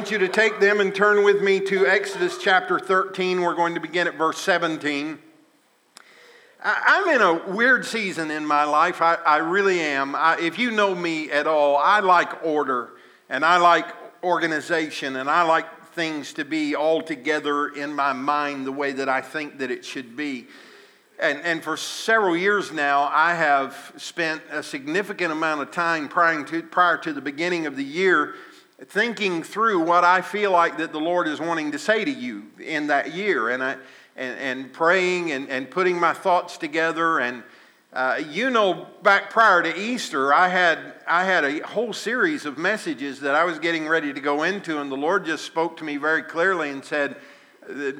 want you to take them and turn with me to Exodus chapter 13. We're going to begin at verse 17. I'm in a weird season in my life. I, I really am. I, if you know me at all, I like order and I like organization and I like things to be all together in my mind the way that I think that it should be. And, and for several years now, I have spent a significant amount of time prior to, prior to the beginning of the year thinking through what I feel like that the Lord is wanting to say to you in that year, and, I, and, and praying and, and putting my thoughts together. And uh, you know, back prior to Easter, I had, I had a whole series of messages that I was getting ready to go into, and the Lord just spoke to me very clearly and said,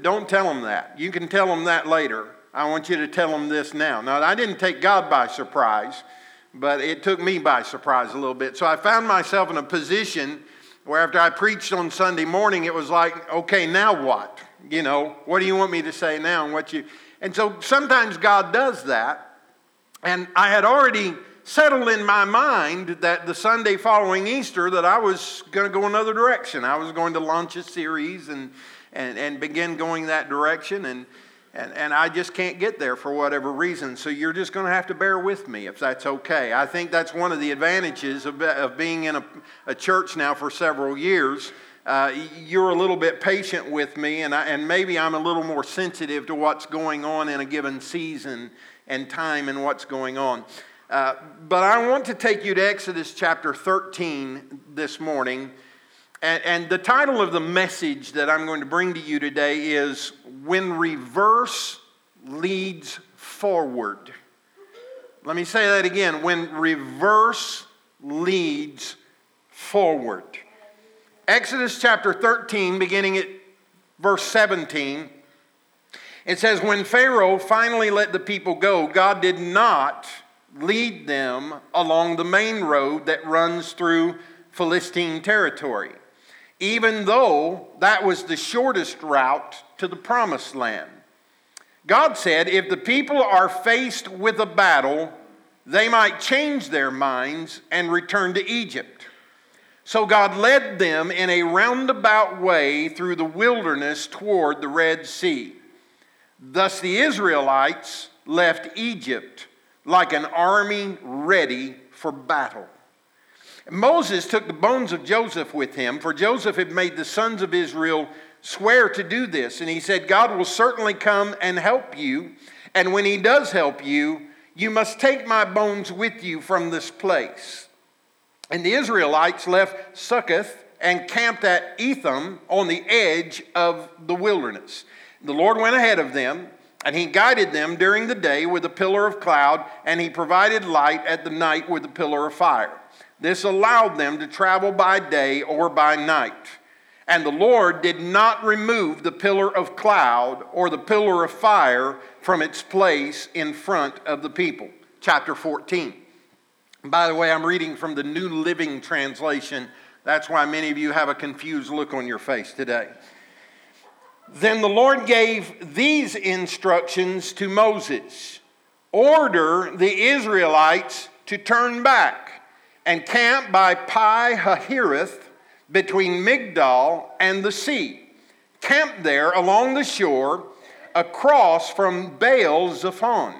Don't tell them that. You can tell them that later. I want you to tell them this now. Now, I didn't take God by surprise, but it took me by surprise a little bit. So I found myself in a position where after I preached on Sunday morning, it was like, okay, now what? You know, what do you want me to say now? And what you and so sometimes God does that. And I had already settled in my mind that the Sunday following Easter that I was going to go another direction. I was going to launch a series and and, and begin going that direction. And and, and I just can't get there for whatever reason. So you're just going to have to bear with me if that's okay. I think that's one of the advantages of, of being in a, a church now for several years. Uh, you're a little bit patient with me, and, I, and maybe I'm a little more sensitive to what's going on in a given season and time and what's going on. Uh, but I want to take you to Exodus chapter 13 this morning. And, and, the title of the message that I'm going to bring to you today is When Reverse Leads Forward. Let me say that again. When reverse leads forward. Exodus chapter 13, beginning at verse 17, it says, When Pharaoh finally let the people go, God did not lead them along the main road that runs through Philistine territory even though that was the shortest route to the promised land. God said if the people are faced with a battle, they might change their minds and return to Egypt. So God led them in a roundabout way through the wilderness toward the Red Sea. Thus the Israelites left Egypt like an army ready for battle. Moses took the bones of Joseph with him, for Joseph had made the sons of Israel swear to do this. And he said, God will certainly come and help you. And when he does help you, you must take my bones with you from this place. And the Israelites left Succoth and camped at Etham on the edge of the wilderness. The Lord went ahead of them, and he guided them during the day with a pillar of cloud, and he provided light at the night with a pillar of fire. This allowed them to travel by day or by night. And the Lord did not remove the pillar of cloud or the pillar of fire from its place in front of the people. Chapter 14. By the way, I'm reading from the New Living Translation. That's why many of you have a confused look on your face today. Then the Lord gave these instructions to Moses Order the Israelites to turn back and camp by Pi Hahiroth between Migdol and the sea. Camped there along the shore across from Baal Zephon.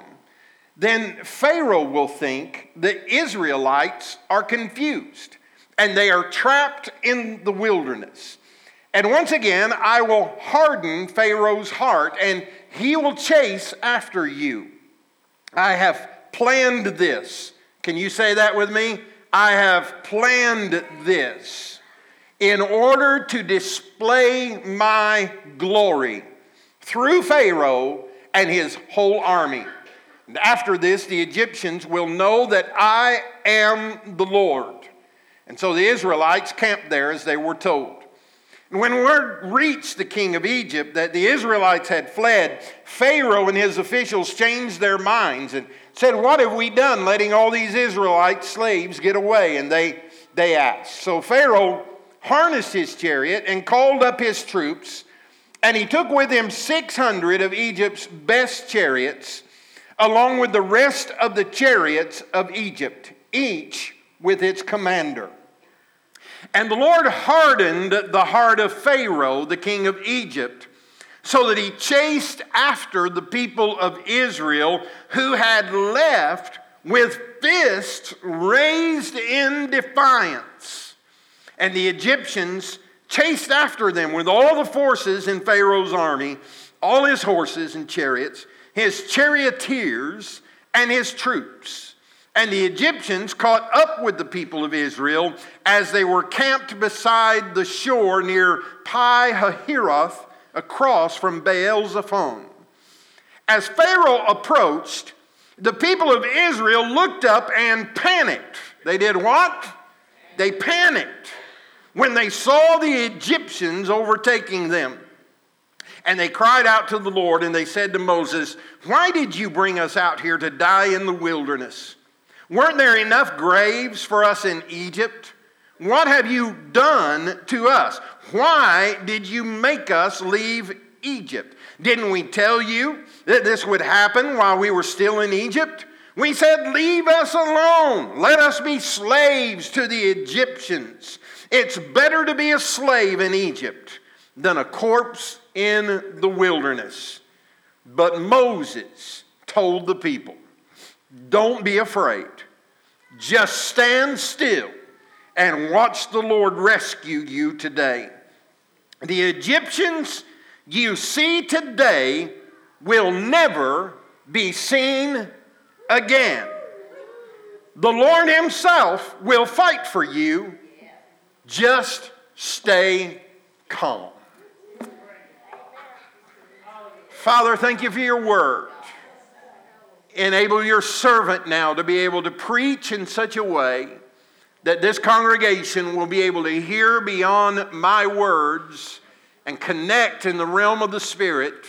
Then Pharaoh will think the Israelites are confused and they are trapped in the wilderness. And once again, I will harden Pharaoh's heart and he will chase after you. I have planned this. Can you say that with me? I have planned this in order to display my glory through Pharaoh and his whole army. After this, the Egyptians will know that I am the Lord. And so the Israelites camped there as they were told. And when word reached the king of Egypt that the Israelites had fled, Pharaoh and his officials changed their minds and said, What have we done letting all these Israelite slaves get away? And they, they asked. So Pharaoh harnessed his chariot and called up his troops, and he took with him 600 of Egypt's best chariots, along with the rest of the chariots of Egypt, each with its commander. And the Lord hardened the heart of Pharaoh, the king of Egypt, so that he chased after the people of Israel who had left with fists raised in defiance. And the Egyptians chased after them with all the forces in Pharaoh's army, all his horses and chariots, his charioteers, and his troops. And the Egyptians caught up with the people of Israel as they were camped beside the shore near Pi Hahiroth, across from Baal Zephon. As Pharaoh approached, the people of Israel looked up and panicked. They did what? They panicked when they saw the Egyptians overtaking them. And they cried out to the Lord and they said to Moses, Why did you bring us out here to die in the wilderness? Weren't there enough graves for us in Egypt? What have you done to us? Why did you make us leave Egypt? Didn't we tell you that this would happen while we were still in Egypt? We said, Leave us alone. Let us be slaves to the Egyptians. It's better to be a slave in Egypt than a corpse in the wilderness. But Moses told the people, Don't be afraid. Just stand still and watch the Lord rescue you today. The Egyptians you see today will never be seen again. The Lord Himself will fight for you just stay calm. Father, thank you for your word. Enable your servant now to be able to preach in such a way that this congregation will be able to hear beyond my words and connect in the realm of the Spirit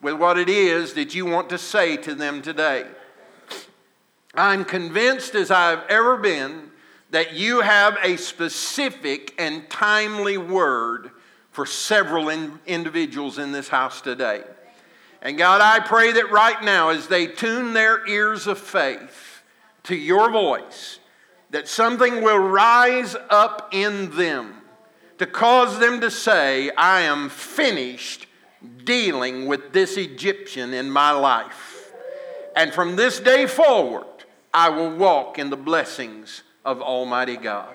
with what it is that you want to say to them today. I'm convinced, as I've ever been, that you have a specific and timely word for several in individuals in this house today. And God, I pray that right now, as they tune their ears of faith to your voice, that something will rise up in them to cause them to say, I am finished dealing with this Egyptian in my life. And from this day forward, I will walk in the blessings of Almighty God.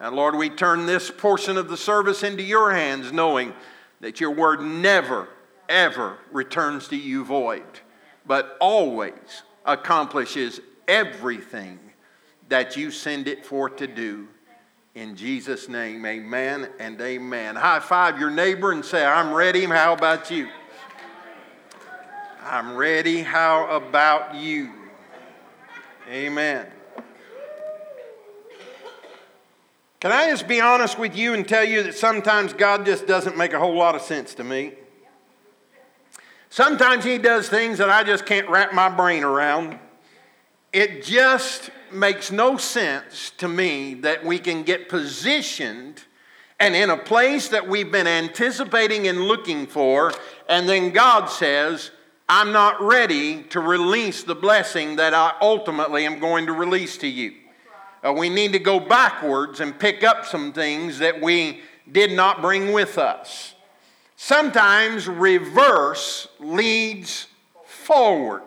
And Lord, we turn this portion of the service into your hands, knowing that your word never, ever returns to you void, but always accomplishes everything that you send it for to do. In Jesus' name, amen and amen. High five your neighbor and say, I'm ready. How about you? I'm ready. How about you? Amen. Can I just be honest with you and tell you that sometimes God just doesn't make a whole lot of sense to me? Sometimes He does things that I just can't wrap my brain around. It just makes no sense to me that we can get positioned and in a place that we've been anticipating and looking for, and then God says, I'm not ready to release the blessing that I ultimately am going to release to you. Uh, we need to go backwards and pick up some things that we did not bring with us. Sometimes reverse leads forward.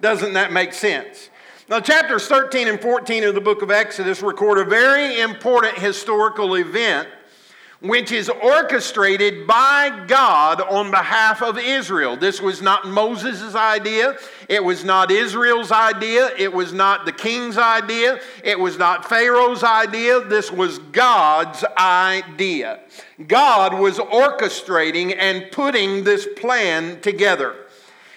Doesn't that make sense? Now, chapters 13 and 14 of the book of Exodus record a very important historical event which is orchestrated by God on behalf of Israel. This was not Moses' idea. It was not Israel's idea. It was not the king's idea. It was not Pharaoh's idea. This was God's idea. God was orchestrating and putting this plan together.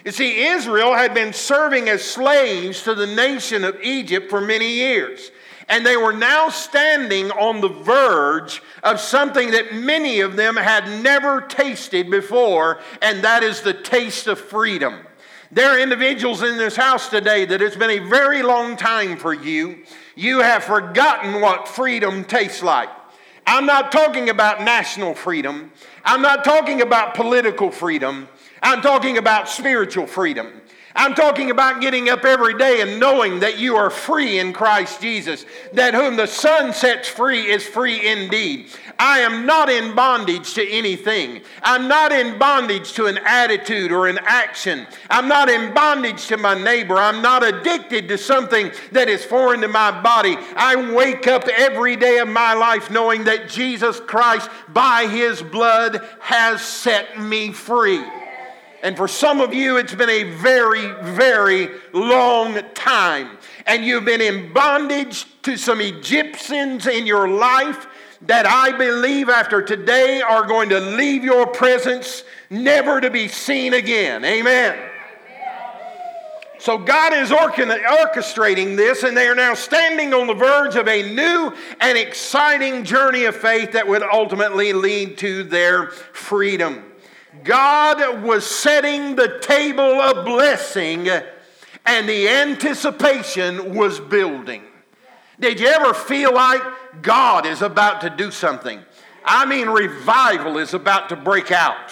You see, Israel had been serving as slaves to the nation of Egypt for many years and they were now standing on the verge of something that many of them had never tasted before, and that is the taste of freedom. There are individuals in this house today that it's been a very long time for you. You have forgotten what freedom tastes like. I'm not talking about national freedom. I'm not talking about political freedom. I'm talking about spiritual freedom. I'm talking about getting up every day and knowing that you are free in Christ Jesus, that whom the Son sets free is free indeed. I am not in bondage to anything. I'm not in bondage to an attitude or an action. I'm not in bondage to my neighbor. I'm not addicted to something that is foreign to my body. I wake up every day of my life knowing that Jesus Christ, by his blood, has set me free. And for some of you, it's been a very, very long time. And you've been in bondage to some Egyptians in your life that I believe after today are going to leave your presence never to be seen again. Amen. So God is orchestrating this, and they are now standing on the verge of a new and exciting journey of faith that would ultimately lead to their freedom. God was setting the table of blessing, and the anticipation was building. Did you ever feel like God is about to do something? I mean, revival is about to break out.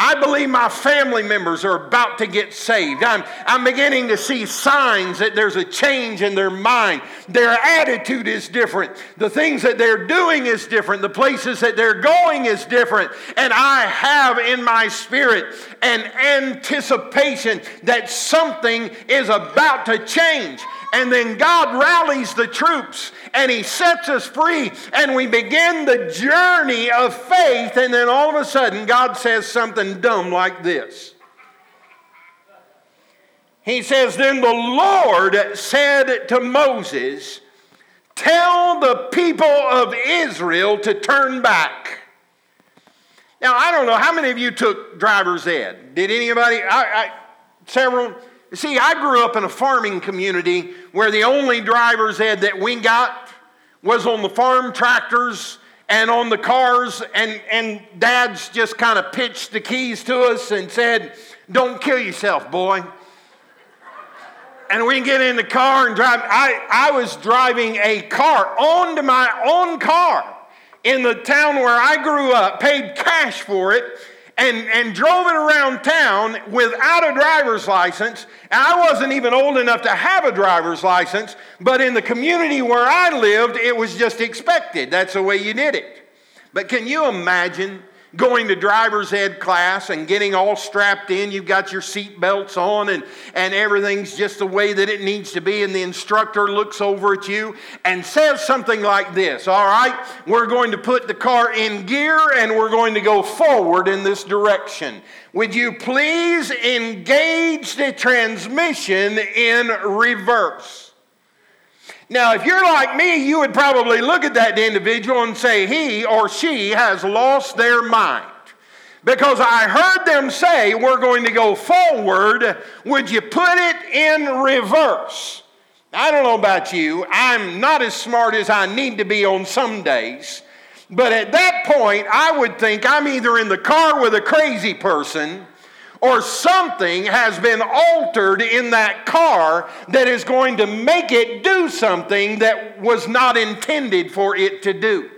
I believe my family members are about to get saved. I'm, I'm beginning to see signs that there's a change in their mind. Their attitude is different. The things that they're doing is different. The places that they're going is different. And I have in my spirit an anticipation that something is about to change. And then God rallies the troops and He sets us free. And we begin the journey of faith. And then all of a sudden, God says something dumb like this. He says, Then the Lord said to Moses, Tell the people of Israel to turn back. Now, I don't know how many of you took driver's ed. Did anybody? I, I, several. See, I grew up in a farming community where the only driver's ed that we got was on the farm tractors and on the cars, and, and dads just kind of pitched the keys to us and said, Don't kill yourself, boy. And we get in the car and drive. I, I was driving a car onto my own car in the town where I grew up, paid cash for it and, and drove it around town without a driver's license. I wasn't even old enough to have a driver's license, but in the community where I lived, it was just expected. That's the way you did it. But can you imagine going to driver's ed class and getting all strapped in. You've got your seat belts on and, and everything's just the way that it needs to be. And the instructor looks over at you and says something like this All right, we're going to put the car in gear and we're going to go forward in this direction. Would you please engage the transmission in reverse? Now, if you're like me, you would probably look at that individual and say, he or she has lost their mind. Because I heard them say, we're going to go forward. Would you put it in reverse? I don't know about you. I'm not as smart as I need to be on some days. But at that point, I would think I'm either in the car with a crazy person or something has been altered in that car that is going to make it do something that was not intended for it to do.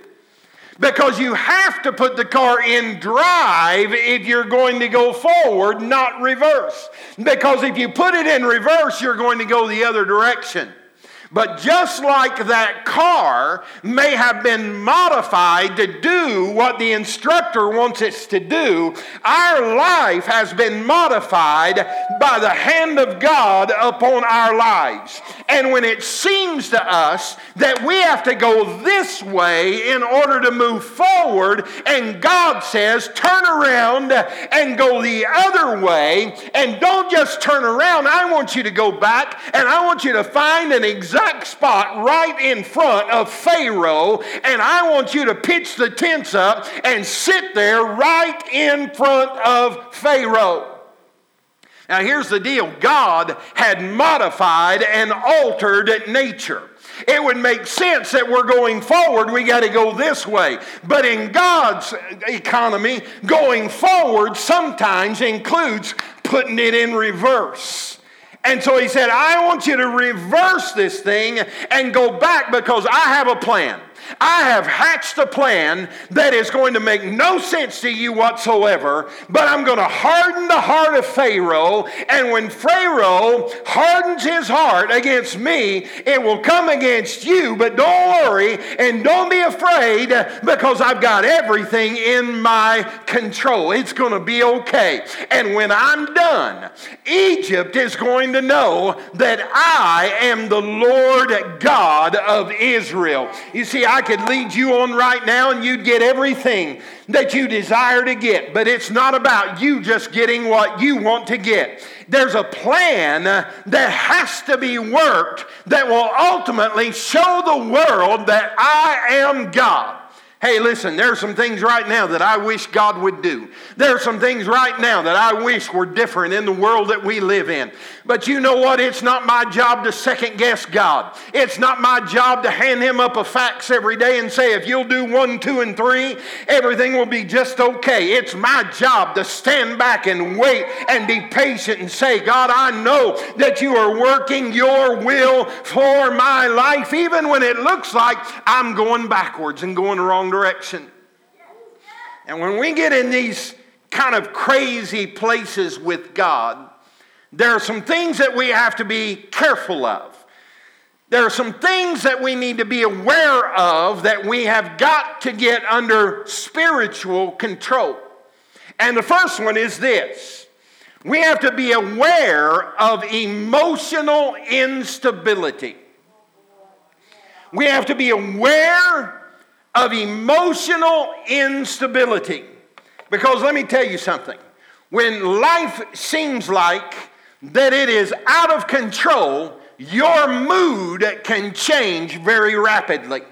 Because you have to put the car in drive if you're going to go forward, not reverse. Because if you put it in reverse, you're going to go the other direction. But just like that car may have been modified to do what the instructor wants it to do, our life has been modified by the hand of God upon our lives. And when it seems to us that we have to go this way in order to move forward, and God says, turn around and go the other way, and don't just turn around, I want you to go back and I want you to find an exact exact spot right in front of Pharaoh, and I want you to pitch the tents up and sit there right in front of Pharaoh. Now, here's the deal God had modified and altered nature. It would make sense that we're going forward, we got to go this way. But in God's economy, going forward sometimes includes putting it in reverse. And so he said, I want you to reverse this thing and go back because I have a plan. I have hatched a plan that is going to make no sense to you whatsoever, but I'm going to harden the heart of Pharaoh. And when Pharaoh hardens his heart against me, it will come against you. But don't worry and don't be afraid because I've got everything in my control. It's going to be okay. And when I'm done, Egypt is going to know that I am the Lord God of Israel. You see, I could lead you on right now and you'd get everything that you desire to get, but it's not about you just getting what you want to get. There's a plan that has to be worked that will ultimately show the world that I am God. Hey, listen, there are some things right now that I wish God would do. There are some things right now that I wish were different in the world that we live in. But you know what? It's not my job to second guess God. It's not my job to hand him up a fax every day and say, if you'll do one, two, and three, everything will be just okay. It's my job to stand back and wait and be patient and say, God, I know that you are working your will for my life, even when it looks like I'm going backwards and going wrong direction. And when we get in these kind of crazy places with God, there are some things that we have to be careful of. There are some things that we need to be aware of that we have got to get under spiritual control. And the first one is this we have to be aware of emotional instability. We have to be aware of emotional instability. Because let me tell you something. When life seems like that it is out of control, your mood can change very rapidly.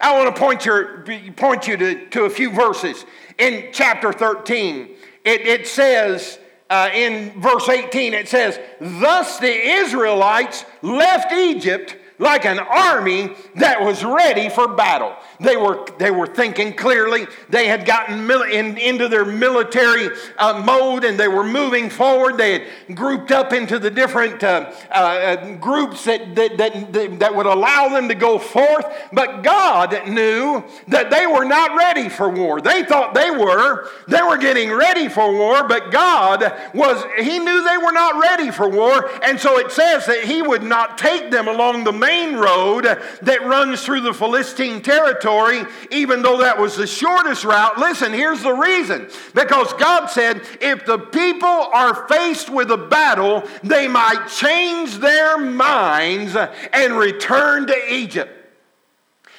I want to point, your, point you to, to a few verses. In chapter 13, it, it says, uh, in verse 18, it says, Thus the Israelites left Egypt like an army that was ready for battle. They were, they were thinking clearly. They had gotten mil- in, into their military uh, mode and they were moving forward. They had grouped up into the different uh, uh, groups that, that, that, that would allow them to go forth. But God knew that they were not ready for war. They thought they were. They were getting ready for war, but God was, He knew they were not ready for war. And so it says that He would not take them along the main road that runs through the Philistine territory, even though that was the shortest route. Listen, here's the reason. Because God said, if the people are faced with a battle, they might change their minds and return to Egypt.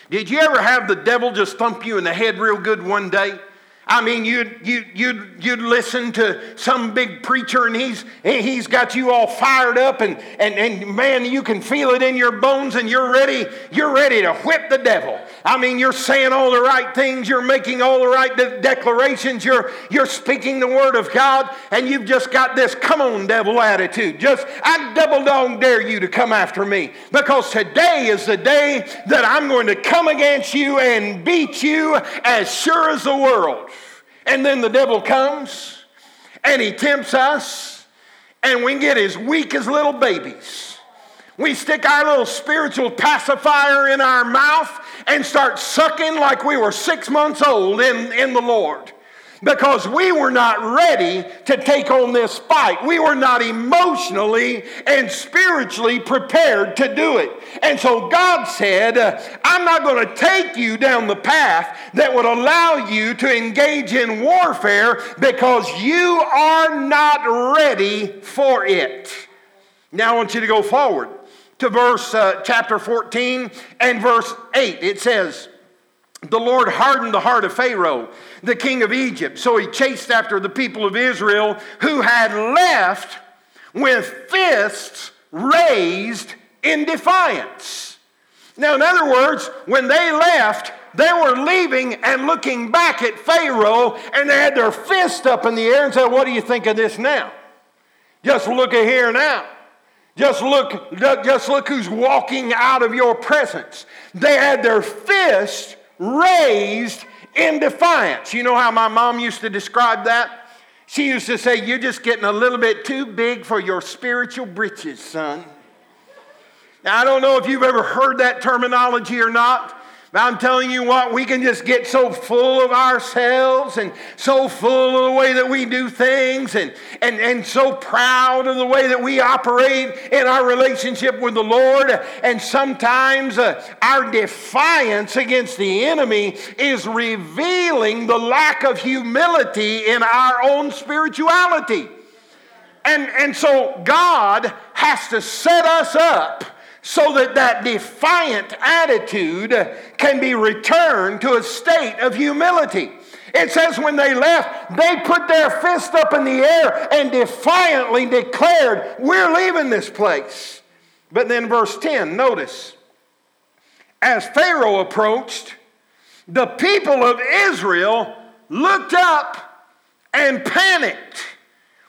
Did you ever have the devil just thump you in the head real good one day? I mean, you'd, you'd, you'd, you'd listen to some big preacher and he's, he's got you all fired up and, and, and man, you can feel it in your bones and you're ready, you're ready to whip the devil. I mean, you're saying all the right things, you're making all the right de- declarations, you're, you're speaking the word of God, and you've just got this come on, devil attitude. Just, I double dog dare you to come after me because today is the day that I'm going to come against you and beat you as sure as the world. And then the devil comes and he tempts us, and we get as weak as little babies. We stick our little spiritual pacifier in our mouth and start sucking like we were six months old in, in the Lord because we were not ready to take on this fight. We were not emotionally and spiritually prepared to do it. And so God said, I'm not going to take you down the path that would allow you to engage in warfare because you are not ready for it. Now I want you to go forward to verse uh, chapter 14 and verse 8. It says, the Lord hardened the heart of Pharaoh, the king of Egypt. So he chased after the people of Israel who had left with fists raised in defiance. Now, in other words, when they left, they were leaving and looking back at Pharaoh, and they had their fist up in the air and said, What do you think of this now? Just look at here now. Just look, just look who's walking out of your presence. They had their fist raised in defiance. You know how my mom used to describe that? She used to say, You're just getting a little bit too big for your spiritual britches, son. Now, I don't know if you've ever heard that terminology or not, I'm telling you what, we can just get so full of ourselves and so full of the way that we do things and, and, and so proud of the way that we operate in our relationship with the Lord. And sometimes uh, our defiance against the enemy is revealing the lack of humility in our own spirituality. And, and so God has to set us up so that that defiant attitude can be returned to a state of humility. It says when they left, they put their fist up in the air and defiantly declared, We're leaving this place. But then, verse 10, notice, as Pharaoh approached, the people of Israel looked up and panicked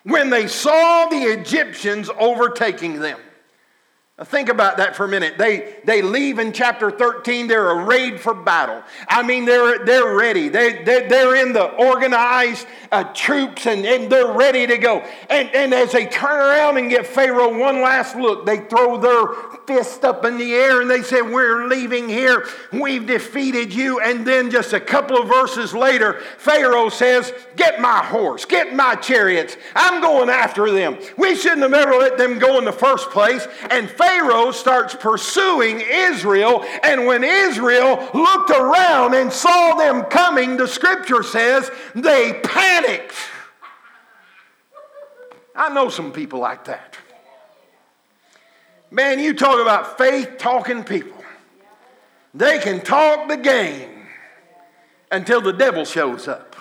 when they saw the Egyptians overtaking them. Think about that for a minute. They, they leave in chapter 13. They're arrayed for battle. I mean, they're, they're ready. They, they're, they're in the organized uh, troops and, and they're ready to go. And, and as they turn around and give Pharaoh one last look, they throw their fist up in the air and they said, We're leaving here. We've defeated you. And then just a couple of verses later, Pharaoh says, Get my horse, get my chariots. I'm going after them. We shouldn't have ever let them go in the first place. And Pharaoh starts pursuing Israel, and when Israel looked around and saw them coming, the scripture says they panicked. I know some people like that. Man, you talk about faith talking people. They can talk the game until the devil shows up.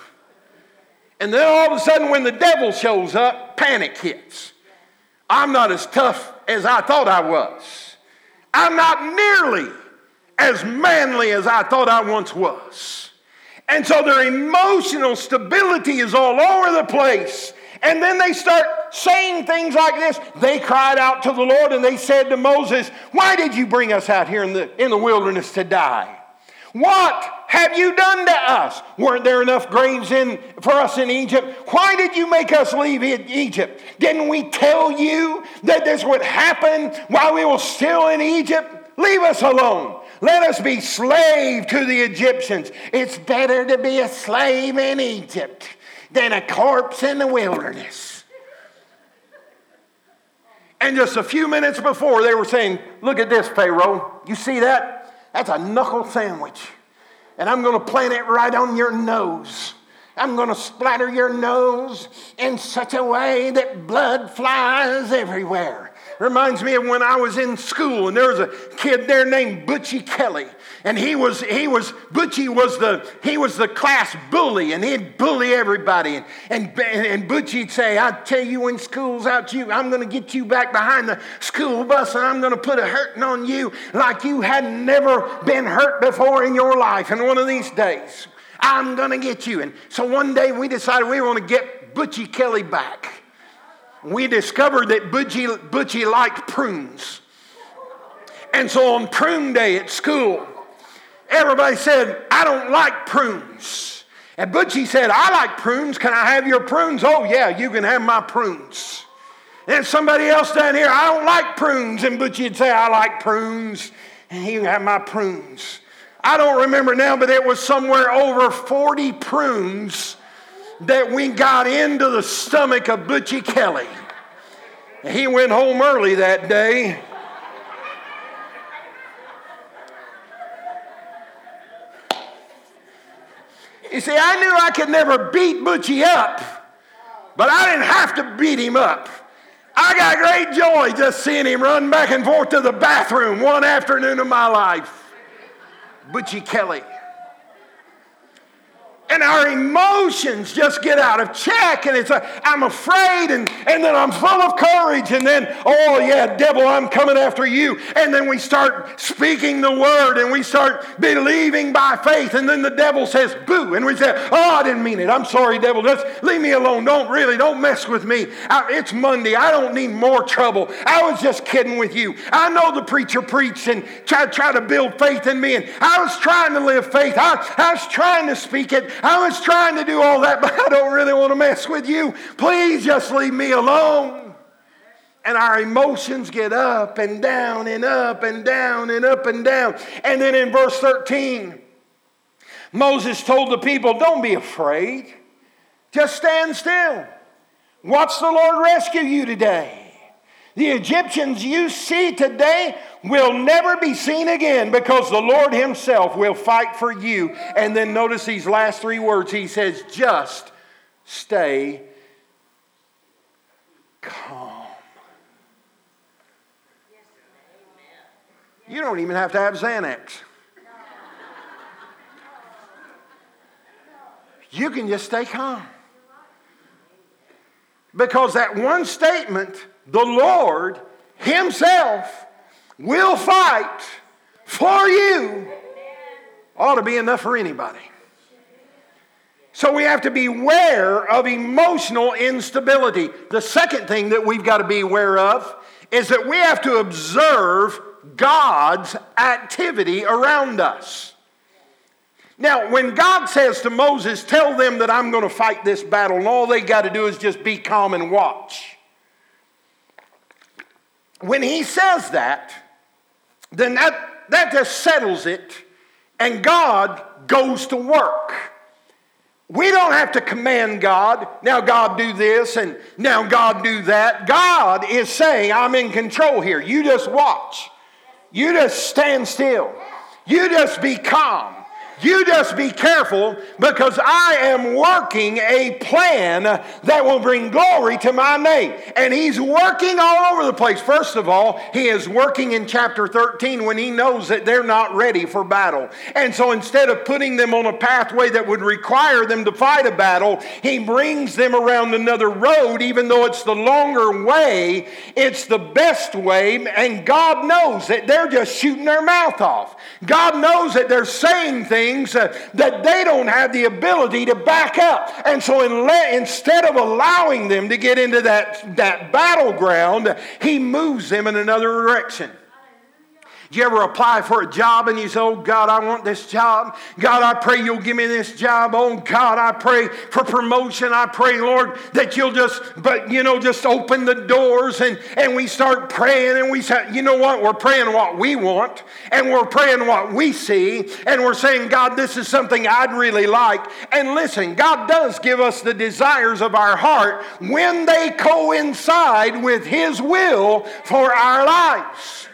And then all of a sudden, when the devil shows up, panic hits. I'm not as tough as I thought I was. I'm not nearly as manly as I thought I once was. And so their emotional stability is all over the place. And then they start saying things like this. They cried out to the Lord and they said to Moses, Why did you bring us out here in the, in the wilderness to die? What have you done to us? Weren't there enough graves in for us in Egypt? Why did you make us leave Egypt? Didn't we tell you that this would happen while we were still in Egypt? Leave us alone. Let us be slave to the Egyptians. It's better to be a slave in Egypt than a corpse in the wilderness. And just a few minutes before, they were saying, Look at this, Pharaoh. You see that? That's a knuckle sandwich and I'm going to plant it right on your nose. I'm going to splatter your nose in such a way that blood flies everywhere. Reminds me of when I was in school and there was a kid there named Butchie Kelly. And he was, he was, Butchie was the, he was the class bully and he'd bully everybody. And, and, and Butchie'd say, I tell you when school's out, you, I'm going to get you back behind the school bus and I'm going to put a hurting on you like you had never been hurt before in your life. And one of these days, I'm going to get you. And so one day we decided we were to get Butchie Kelly back we discovered that Butchie, Butchie liked prunes. And so on prune day at school, everybody said, I don't like prunes. And Butchie said, I like prunes. Can I have your prunes? Oh, yeah, you can have my prunes. And somebody else down here, I don't like prunes. And Butchie'd say, I like prunes. And he would have my prunes. I don't remember now, but it was somewhere over 40 prunes that we got into the stomach of Butchie Kelly. He went home early that day. You see, I knew I could never beat Butchie up, but I didn't have to beat him up. I got great joy just seeing him run back and forth to the bathroom one afternoon of my life. Butchie Kelly and our emotions just get out of check and it's like i'm afraid and, and then i'm full of courage and then oh yeah devil i'm coming after you. And then we start speaking the word and we start believing by faith and then the devil says boo and we say oh i didn't mean it. I'm sorry devil. Just leave me alone. Don't really don't mess with me. I, it's monday. I don't need more trouble. I was just kidding with you. I know the preacher preached and tried try to build faith in me and i was trying to live faith. I, I was trying to speak it I was trying to do all that, but I don't really want to mess with you. Please just leave me alone. and our emotions get up and down and up and down and up and down. And then in verse 13, Moses told the people, Don't be afraid, just stand still. Watch the Lord rescue you today. The Egyptians you see today will never be seen again because the Lord Himself will fight for you. And then notice these last three words He says, Just stay calm. You don't even have to have Xanax. You can just stay calm. Because that one statement, the Lord Himself will fight for you, ought to be enough for anybody. So we have to be aware of emotional instability. The second thing that we've got to be aware of is that we have to observe God's activity around us. Now, when God says to Moses, Tell them that I'm going to fight this battle, and all they got to do is just be calm and watch. When he says that, then that, that just settles it, and God goes to work. We don't have to command God, now God do this and now God do that. God is saying, I'm in control here. You just watch. You just stand still. You just be calm. You just be careful because I am working a plan that will bring glory to my name. And he's working all over the place. First of all, he is working in chapter 13 when he knows that they're not ready for battle. And so instead of putting them on a pathway that would require them to fight a battle, he brings them around another road, even though it's the longer way, it's the best way. And God knows that they're just shooting their mouth off. God knows that they're saying things things uh, that they don't have the ability to back up. And so in, instead of allowing them to get into that, that battleground, he moves them in another direction. Do you ever apply for a job and you say, Oh God, I want this job. God, I pray you'll give me this job. Oh God, I pray for promotion. I pray, Lord, that you'll just, but you know, just open the doors and, and we start praying and we say, You know what? We're praying what we want and we're praying what we see and we're saying, God, this is something I'd really like. And listen, God does give us the desires of our heart when they coincide with His will for our lives.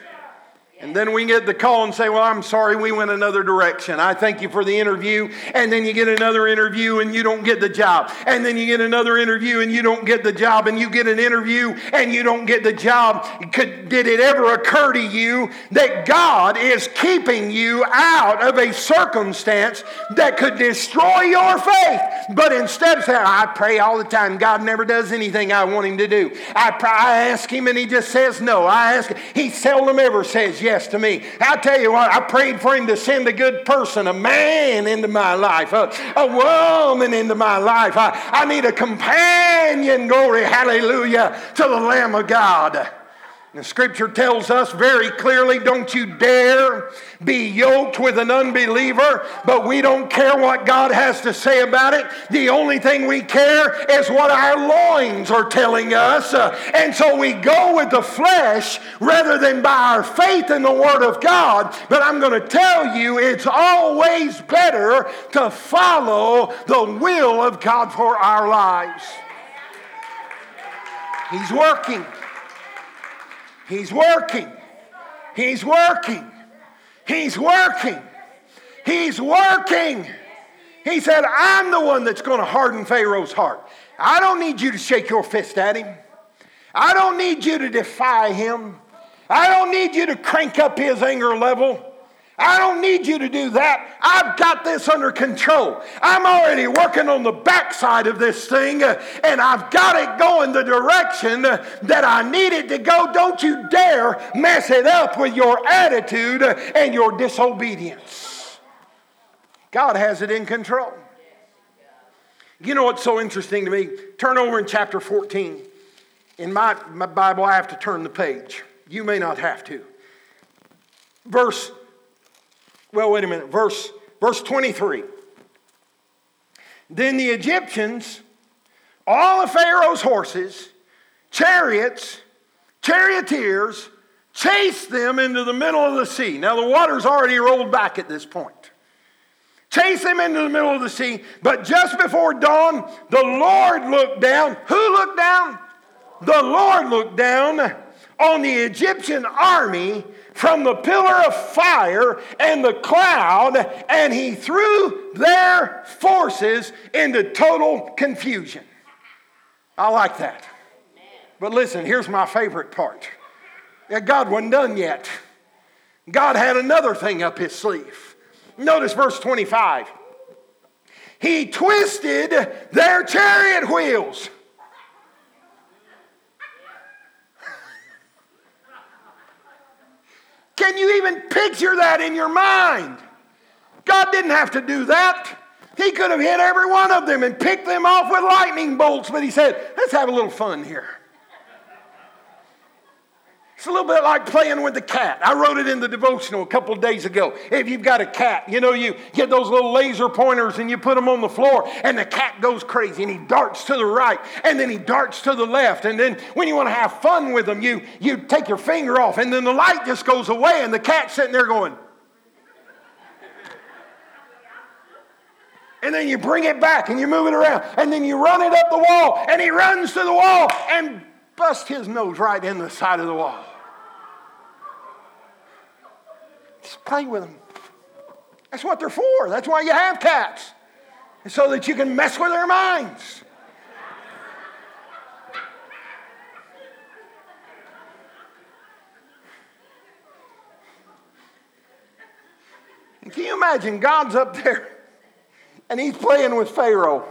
And then we get the call and say, Well, I'm sorry, we went another direction. I thank you for the interview. And then you get another interview and you don't get the job. And then you get another interview and you don't get the job. And you get an interview and you don't get the job. Could, did it ever occur to you that God is keeping you out of a circumstance that could destroy your faith? But instead of saying, I pray all the time, God never does anything I want Him to do. I, pray, I ask Him and He just says no. I ask, He seldom ever says yes yes to me. I tell you what, I prayed for him to send a good person, a man into my life, a, a woman into my life. I, I need a companion, glory, hallelujah, to the Lamb of God. The scripture tells us very clearly don't you dare be yoked with an unbeliever, but we don't care what God has to say about it. The only thing we care is what our loins are telling us. And so we go with the flesh rather than by our faith in the Word of God. But I'm going to tell you, it's always better to follow the will of God for our lives. He's working. He's working. He's working. He's working. He's working. He said, I'm the one that's going to harden Pharaoh's heart. I don't need you to shake your fist at him. I don't need you to defy him. I don't need you to crank up his anger level. I don't need you to do that. I've got this under control. I'm already working on the backside of this thing, uh, and I've got it going the direction that I need it to go. Don't you dare mess it up with your attitude uh, and your disobedience. God has it in control. You know what's so interesting to me? Turn over in chapter 14. In my, my Bible, I have to turn the page. You may not have to. Verse well, wait a minute. Verse, verse 23. Then the Egyptians, all of Pharaoh's horses, chariots, charioteers chased them into the middle of the sea. Now, the water's already rolled back at this point. Chase them into the middle of the sea, but just before dawn, the Lord looked down. Who looked down? The Lord looked down on the Egyptian army from the pillar of fire and the cloud, and he threw their forces into total confusion. I like that. But listen, here's my favorite part. God wasn't done yet. God had another thing up his sleeve. Notice verse 25. He twisted their chariot wheels. Can you even picture that in your mind? God didn't have to do that. He could have hit every one of them and picked them off with lightning bolts, but he said, let's have a little fun here. It's a little bit like playing with the cat. I wrote it in the devotional a couple days ago. If you've got a cat, you know, you get those little laser pointers and you put them on the floor, and the cat goes crazy and he darts to the right and then he darts to the left. And then when you want to have fun with them, you, you take your finger off and then the light just goes away and the cat's sitting there going, and then you bring it back and you move it around and then you run it up the wall and he runs to the wall and busts his nose right in the side of the wall. Just play with them. That's what they're for. That's why you have cats, so that you can mess with their minds. Can you imagine God's up there and he's playing with Pharaoh?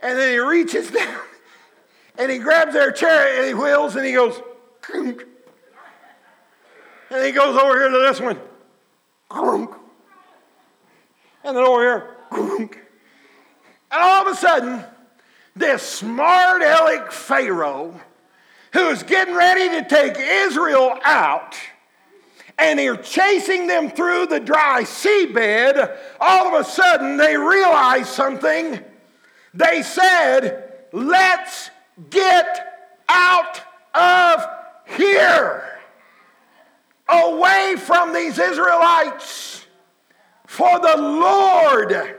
And then he reaches down and he grabs their chariot and he wheels and he goes, and he goes over here to this one. And then over here. And all of a sudden, this smart aleck Pharaoh, who is getting ready to take Israel out, and they're chasing them through the dry seabed, all of a sudden they realize something. They said, Let's get out of here, away from these Israelites, for the Lord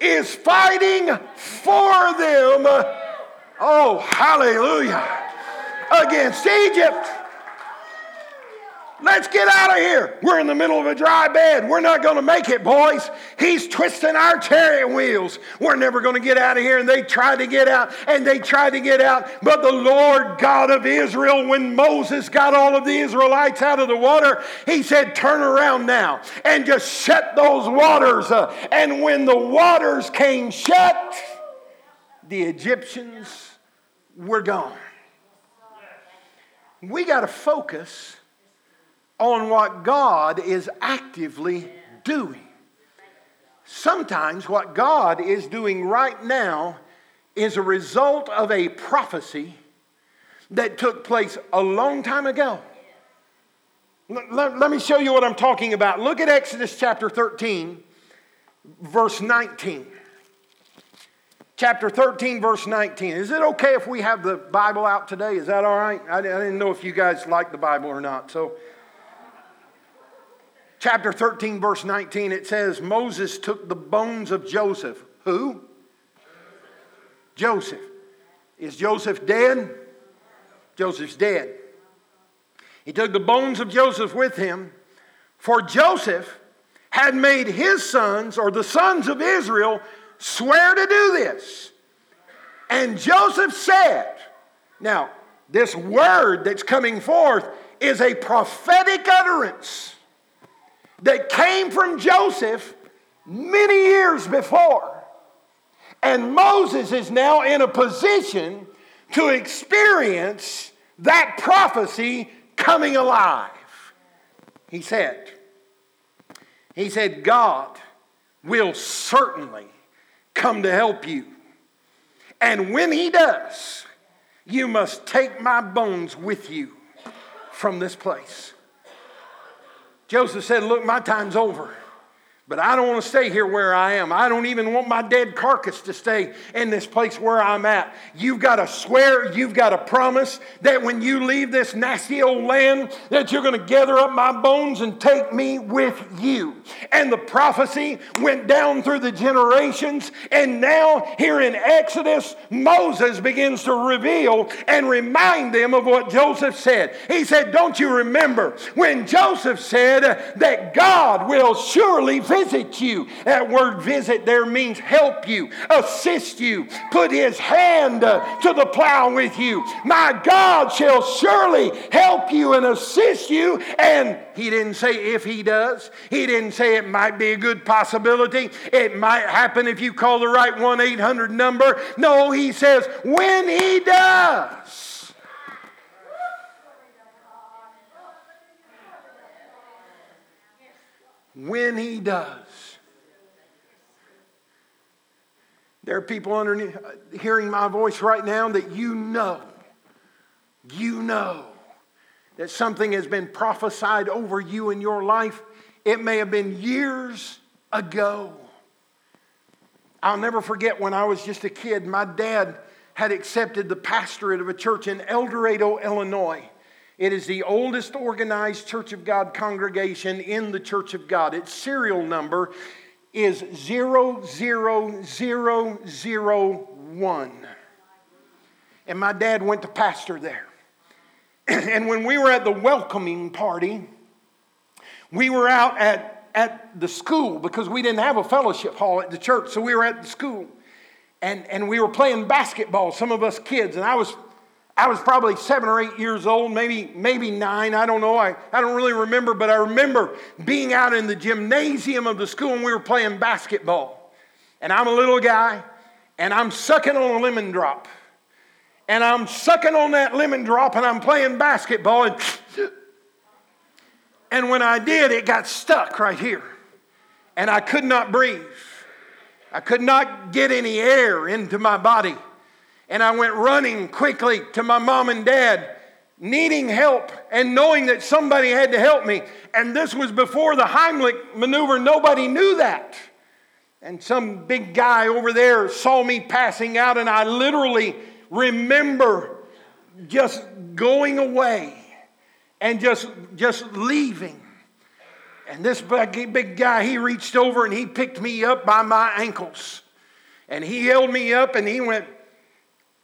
is fighting for them. Oh, hallelujah. Against Egypt. Let's get out of here. We're in the middle of a dry bed. We're not going to make it, boys. He's twisting our chariot wheels. We're never going to get out of here. And they tried to get out and they tried to get out. But the Lord God of Israel, when Moses got all of the Israelites out of the water, he said, Turn around now and just shut those waters. And when the waters came shut, the Egyptians were gone. We got to focus on what God is actively doing. Sometimes what God is doing right now is a result of a prophecy that took place a long time ago. Let, let, me show you what I'm talking about. Look at Exodus chapter 13, verse 19. Chapter 13, verse 19. Is it okay if we have the Bible out today? Is that all right? I, I didn't know if you guys like the Bible or not. So chapter 13, verse 19, it says, Moses took the bones of Joseph. Who? Joseph. Is Joseph dead? Joseph's dead. He took the bones of Joseph with him, for Joseph had made his sons, or the sons of Israel, swear to do this. And Joseph said, Now, this word that's coming forth is a prophetic utterance that came from Joseph many years before. And Moses is now in a position to experience that prophecy coming alive. He said, He said, God will certainly come to help you. And when He does, you must take my bones with you from this place. Joseph said, Look, my time's over. But I don't want to stay here where I am. I don't even want my dead carcass to stay in this place where I'm at. You've got to swear, you've got to promise that when you leave this nasty old land, that you're going to gather up my bones and take me with you. And the prophecy went down through the generations. And now, here in Exodus, Moses begins to reveal and remind them of what Joseph said. He said, Don't you remember when Joseph said that God will surely visit you. That word visit there means help you, assist you, put his hand uh, to the plow with you. My God shall surely help you and assist you. And he didn't say if he does, he didn't say it might be a good possibility. It might happen if you call the right 1 800 number. No, he says when he does. When he does. There are people underneath hearing my voice right now that you know, you know that something has been prophesied over you in your life. It may have been years ago. I'll never forget when I was just a kid, my dad had accepted the pastorate of a church in Eldorado, Illinois. It is the oldest organized Church of God congregation in the Church of God. Its serial number is 00001. And my dad went to pastor there. and when we were at the welcoming party, we were out at, at the school because we didn't have a fellowship hall at the church. So we were at the school. And, and we were playing basketball, some of us kids. And I was I was probably seven or eight years old, maybe, maybe nine. I don't know. I, I don't really remember, but I remember being out in the gymnasium of the school and we were playing basketball. And I'm a little guy and I'm sucking on a lemon drop. And I'm sucking on that lemon drop and I'm playing basketball. And, and when I did, it got stuck right here. And I could not breathe. I could not get any air into my body and I went running quickly to my mom and dad, needing help and knowing that somebody had to help me. And this was before the Heimlich maneuver, nobody knew that. And some big guy over there saw me passing out, and I literally remember just going away and just, just leaving. And this big, big guy, he reached over and he picked me up by my ankles. And he held me up and he went,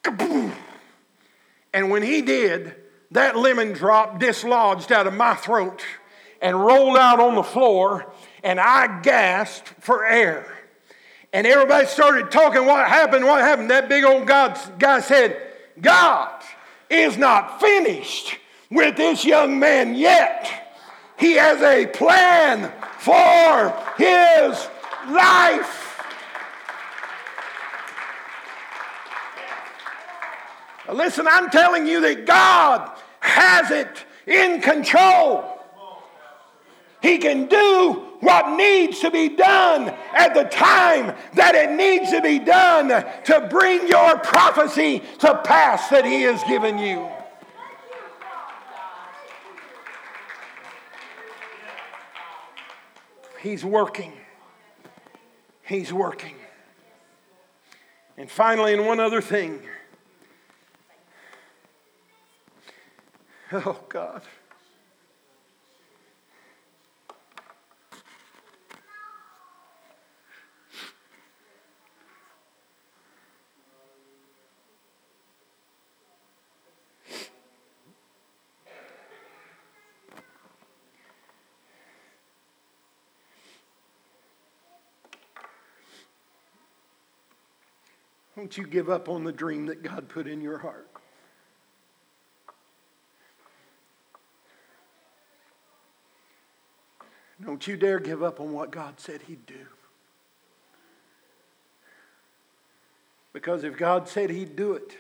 and when he did, that lemon drop dislodged out of my throat and rolled out on the floor, and I gasped for air. And everybody started talking, What happened? What happened? That big old God, guy said, God is not finished with this young man yet. He has a plan for his life. Listen, I'm telling you that God has it in control. He can do what needs to be done at the time that it needs to be done to bring your prophecy to pass that He has given you. He's working. He's working. And finally, and one other thing. Oh, God. Don't you give up on the dream that God put in your heart. Don't you dare give up on what God said He'd do. Because if God said He'd do it,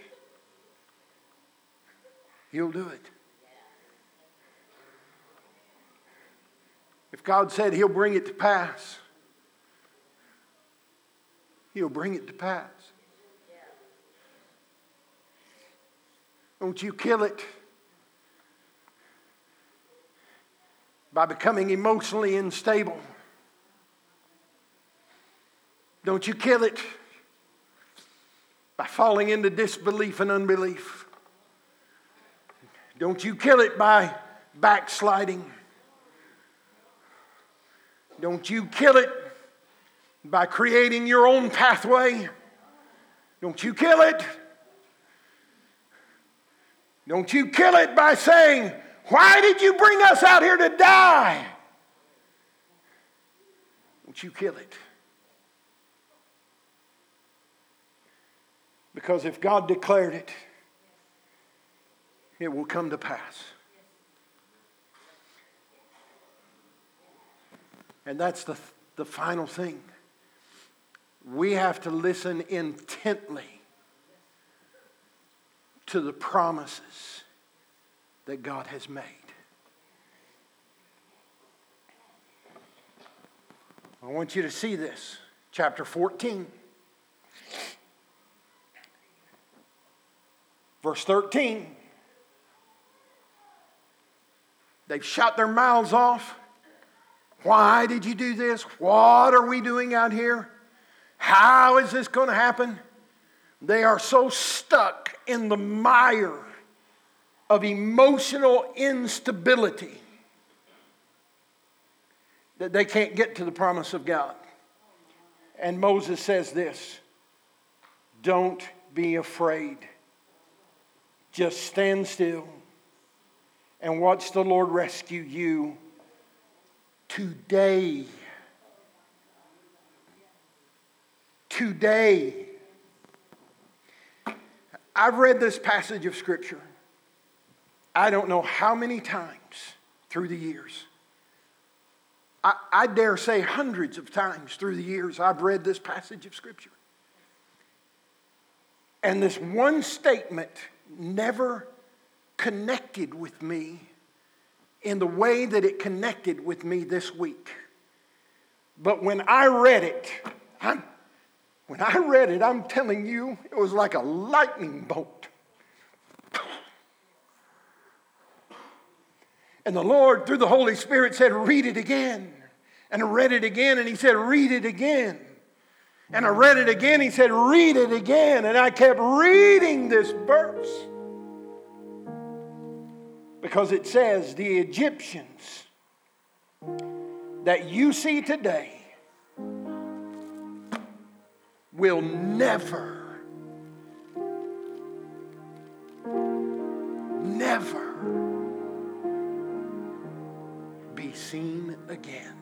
He'll do it. If God said He'll bring it to pass, He'll bring it to pass. Don't you kill it. By becoming emotionally unstable. Don't you kill it by falling into disbelief and unbelief. Don't you kill it by backsliding. Don't you kill it by creating your own pathway. Don't you kill it. Don't you kill it by saying, Why did you bring us out here to die? Don't you kill it. Because if God declared it, it will come to pass. And that's the, the final thing. We have to listen intently to the promises that God has made. I want you to see this. Chapter 14. Verse 13. They've shut their mouths off. Why did you do this? What are we doing out here? How is this going to happen? They are so stuck in the mire of emotional instability that they can't get to the promise of God. And Moses says this Don't be afraid. Just stand still and watch the Lord rescue you today. Today. I've read this passage of Scripture, I don't know how many times through the years. I, I, dare say hundreds of times through the years I've read this passage of Scripture. And this one statement never connected with me in the way that it connected with me this week. But when I read it, I'm, when I read it, I'm telling you, it was like a lightning bolt. And the Lord, through the Holy Spirit, said, Read it again. And I read it again, and He said, Read it again. And I read it again, He said, Read it again. And I kept reading this verse because it says the Egyptians that you see today will never, never be seen again.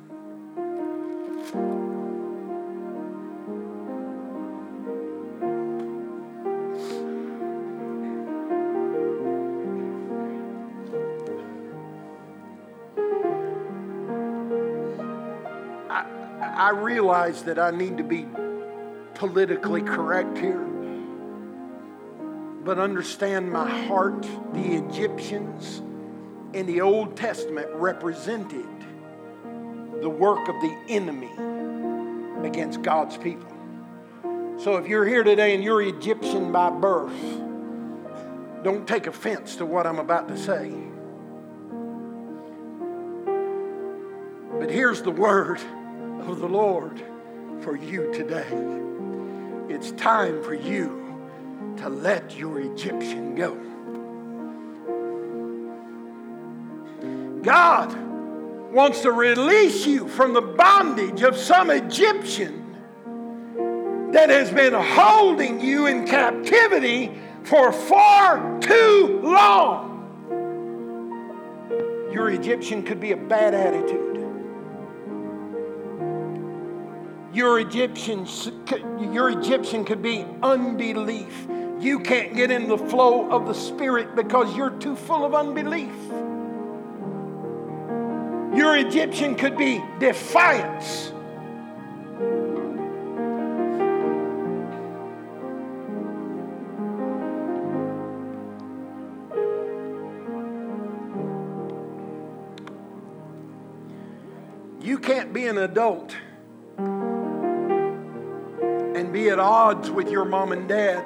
I realize that I need to be politically correct here. But understand my heart, the Egyptians in the Old Testament represented the work of the enemy against God's people. So if you're here today and you're Egyptian by birth, don't take offense to what I'm about to say. But here's the word of the Lord for you today. It's time for you to let your Egyptian go. God wants to release you from the bondage of some Egyptian that has been holding you in captivity for far too long. Your Egyptian could be a bad attitude. Your Egyptian, your Egyptian could be unbelief. You can't get in the flow of the Spirit because you're too full of unbelief. Your Egyptian could be defiance. You can't be an adult and be at odds with your mom and dad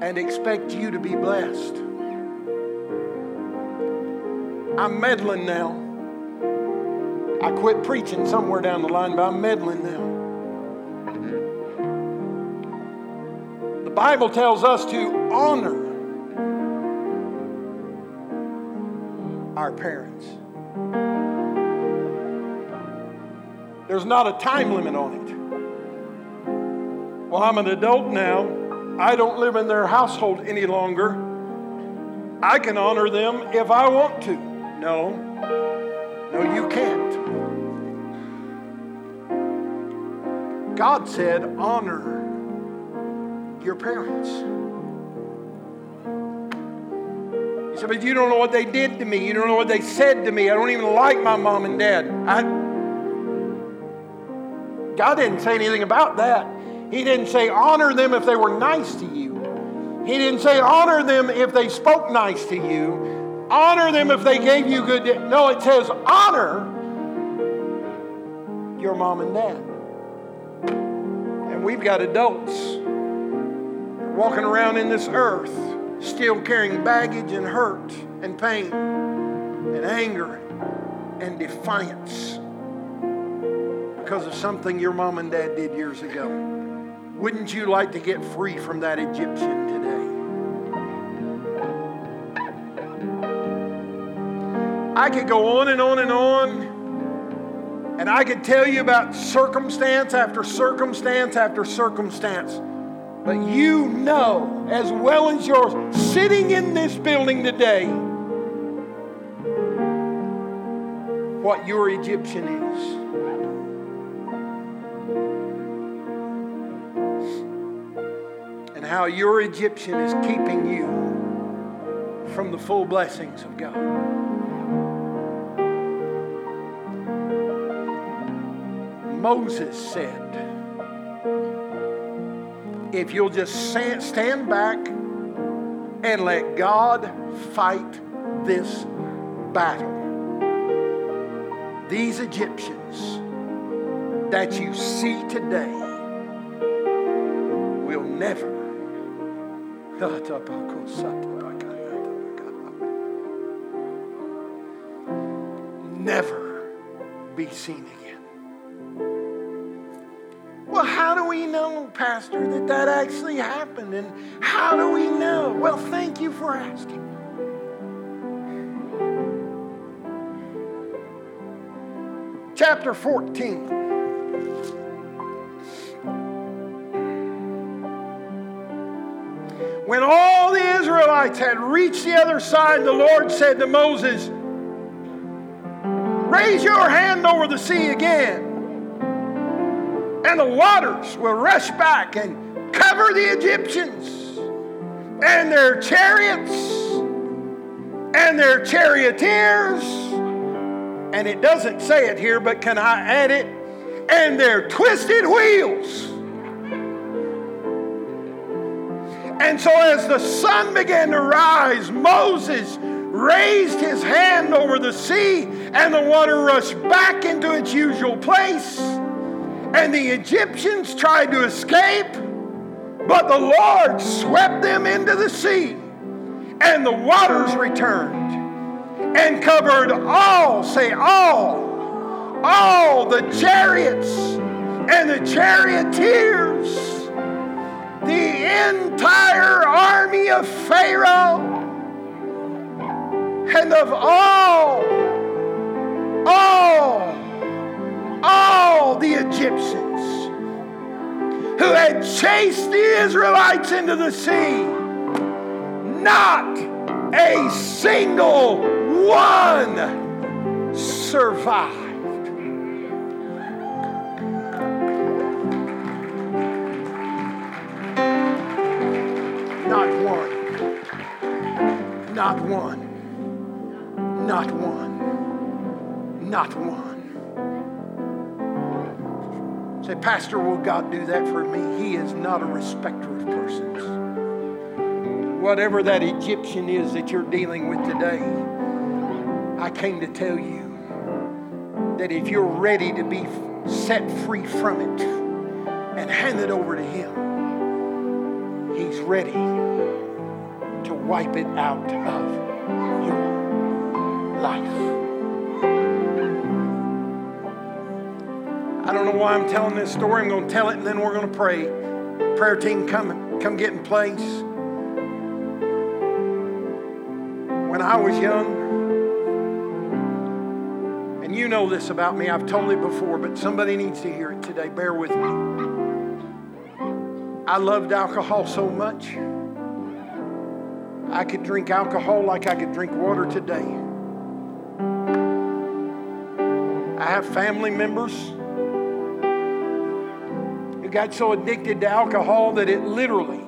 and expect you to be blessed. I'm meddling now. I quit preaching somewhere down the line, but I'm meddling now. The Bible tells us to honor our parents. There's not a time limit on it. Well, I'm an adult now. I don't live in their household any longer. I can honor them if I want to. No, no, you can't. God said, honor your parents. He said, but you don't know what they did to me. You don't know what they said to me. I don't even like my mom and dad. I, God didn't say anything about that. He didn't say honor them if they were nice to you. He didn't say honor them if they spoke nice to you. Honor them if they gave you good. No, it says honor your mom and dad. And we've got adults walking around in this earth still carrying baggage and hurt and pain and anger and defiance because of something your mom and dad did years ago. Wouldn't you like to get free from that Egyptian today? I could go on and on and on, and I could tell you about circumstance after circumstance after circumstance. But you know, as well as you're sitting in this building today, what your Egyptian is. And how your Egyptian is keeping you from the full blessings of God. Moses said, if you'll just stand back and let God fight this battle, these Egyptians that you see today will never. Never be seen again. How do we know, Pastor, that that actually happened? And how do we know? Well, thank you for asking. Chapter 14. When all the Israelites had reached the other side, the Lord said to Moses, Raise your hand over the sea again and the waters will rush back and cover the Egyptians and their chariots and their charioteers. And it doesn't say it here, but can I add it? And their twisted wheels. And so, as the sun began to rise, Moses raised his hand over the sea, and the water rushed back into its usual place. And the Egyptians tried to escape, but the Lord swept them into the sea, and the waters returned and covered all, say all, all the chariots and the charioteers, the entire army of Pharaoh, and of all, all all the Egyptians who had chased the Israelites into the sea. Not a single one survived. Not one. Not one. Not one. Not one. Say, Pastor, will God do that for me? He is not a respecter of persons. Whatever that Egyptian is that you're dealing with today, I came to tell you that if you're ready to be set free from it and hand it over to Him, He's ready to wipe it out of your life. I don't know why I'm telling this story. I'm going to tell it and then we're going to pray. Prayer team, come, come get in place. When I was young, and you know this about me, I've told it before, but somebody needs to hear it today. Bear with me. I loved alcohol so much. I could drink alcohol like I could drink water today. I have family members got so addicted to alcohol that it literally,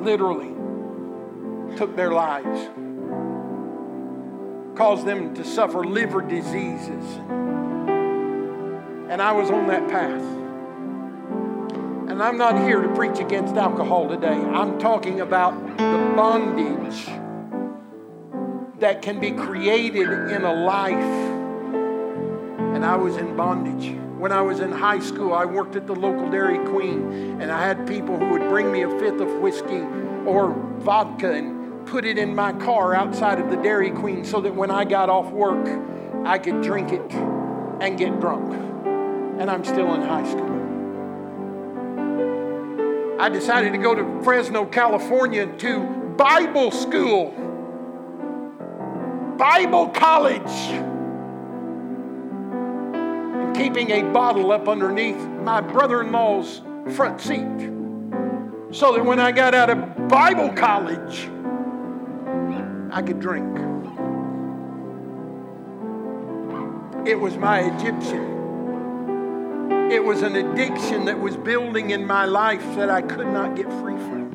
literally took their lives, caused them to suffer liver diseases. And I was on that path. And I'm not here to preach against alcohol today. I'm talking about the bondage that can be created in a life. And I was in bondage. When I was in high school, I worked at the local Dairy Queen, and I had people who would bring me a fifth of whiskey or vodka and put it in my car outside of the Dairy Queen so that when I got off work, I could drink it and get drunk. And I'm still in high school. I decided to go to Fresno, California to Bible school, Bible college, keeping a bottle up underneath my brother in law's front seat so that when I got out of Bible college, I could drink. It was my Egyptian. It was an addiction that was building in my life that I could not get free from.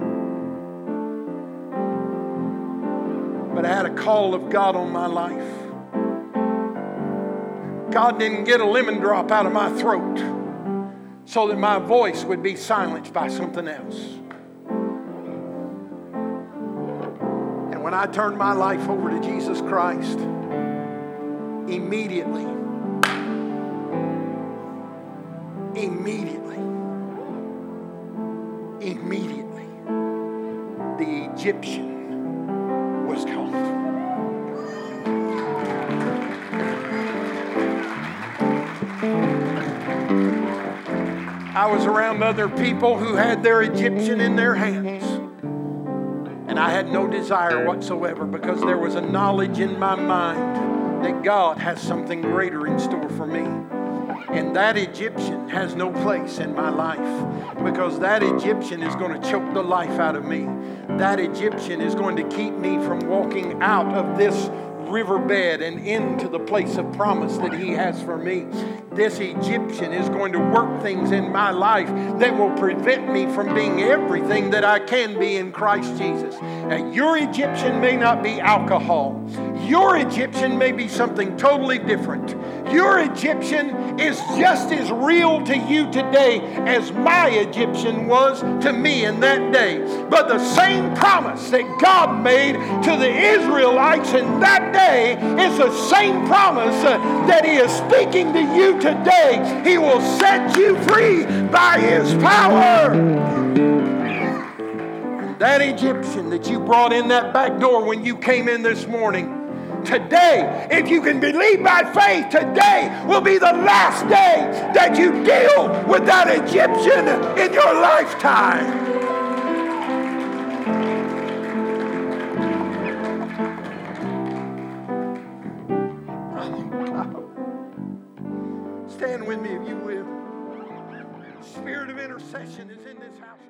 But I had a call of God on my life. God didn't get a lemon drop out of my throat so that my voice would be silenced by something else. And when I turned my life over to Jesus Christ, immediately, immediately, immediately, the Egyptian I was around other people who had their Egyptian in their hands. And I had no desire whatsoever because there was a knowledge in my mind that God has something greater in store for me. And that Egyptian has no place in my life because that Egyptian is going to choke the life out of me. That Egyptian is going to keep me from walking out of this riverbed and into the place of promise that He has for me. This Egyptian is going to work things in my life that will prevent me from being everything that I can be in Christ Jesus. Now, your Egyptian may not be alcohol, your Egyptian may be something totally different. Your Egyptian is just as real to you today as my Egyptian was to me in that day. But the same promise that God made to the Israelites in that day is the same promise that He is speaking to you today. He will set you free by His power. That Egyptian that you brought in that back door when you came in this morning today, if you can believe by faith, today will be the last day that you deal with that Egyptian in your lifetime. Stand with me if you will. Spirit of intercession is in this house.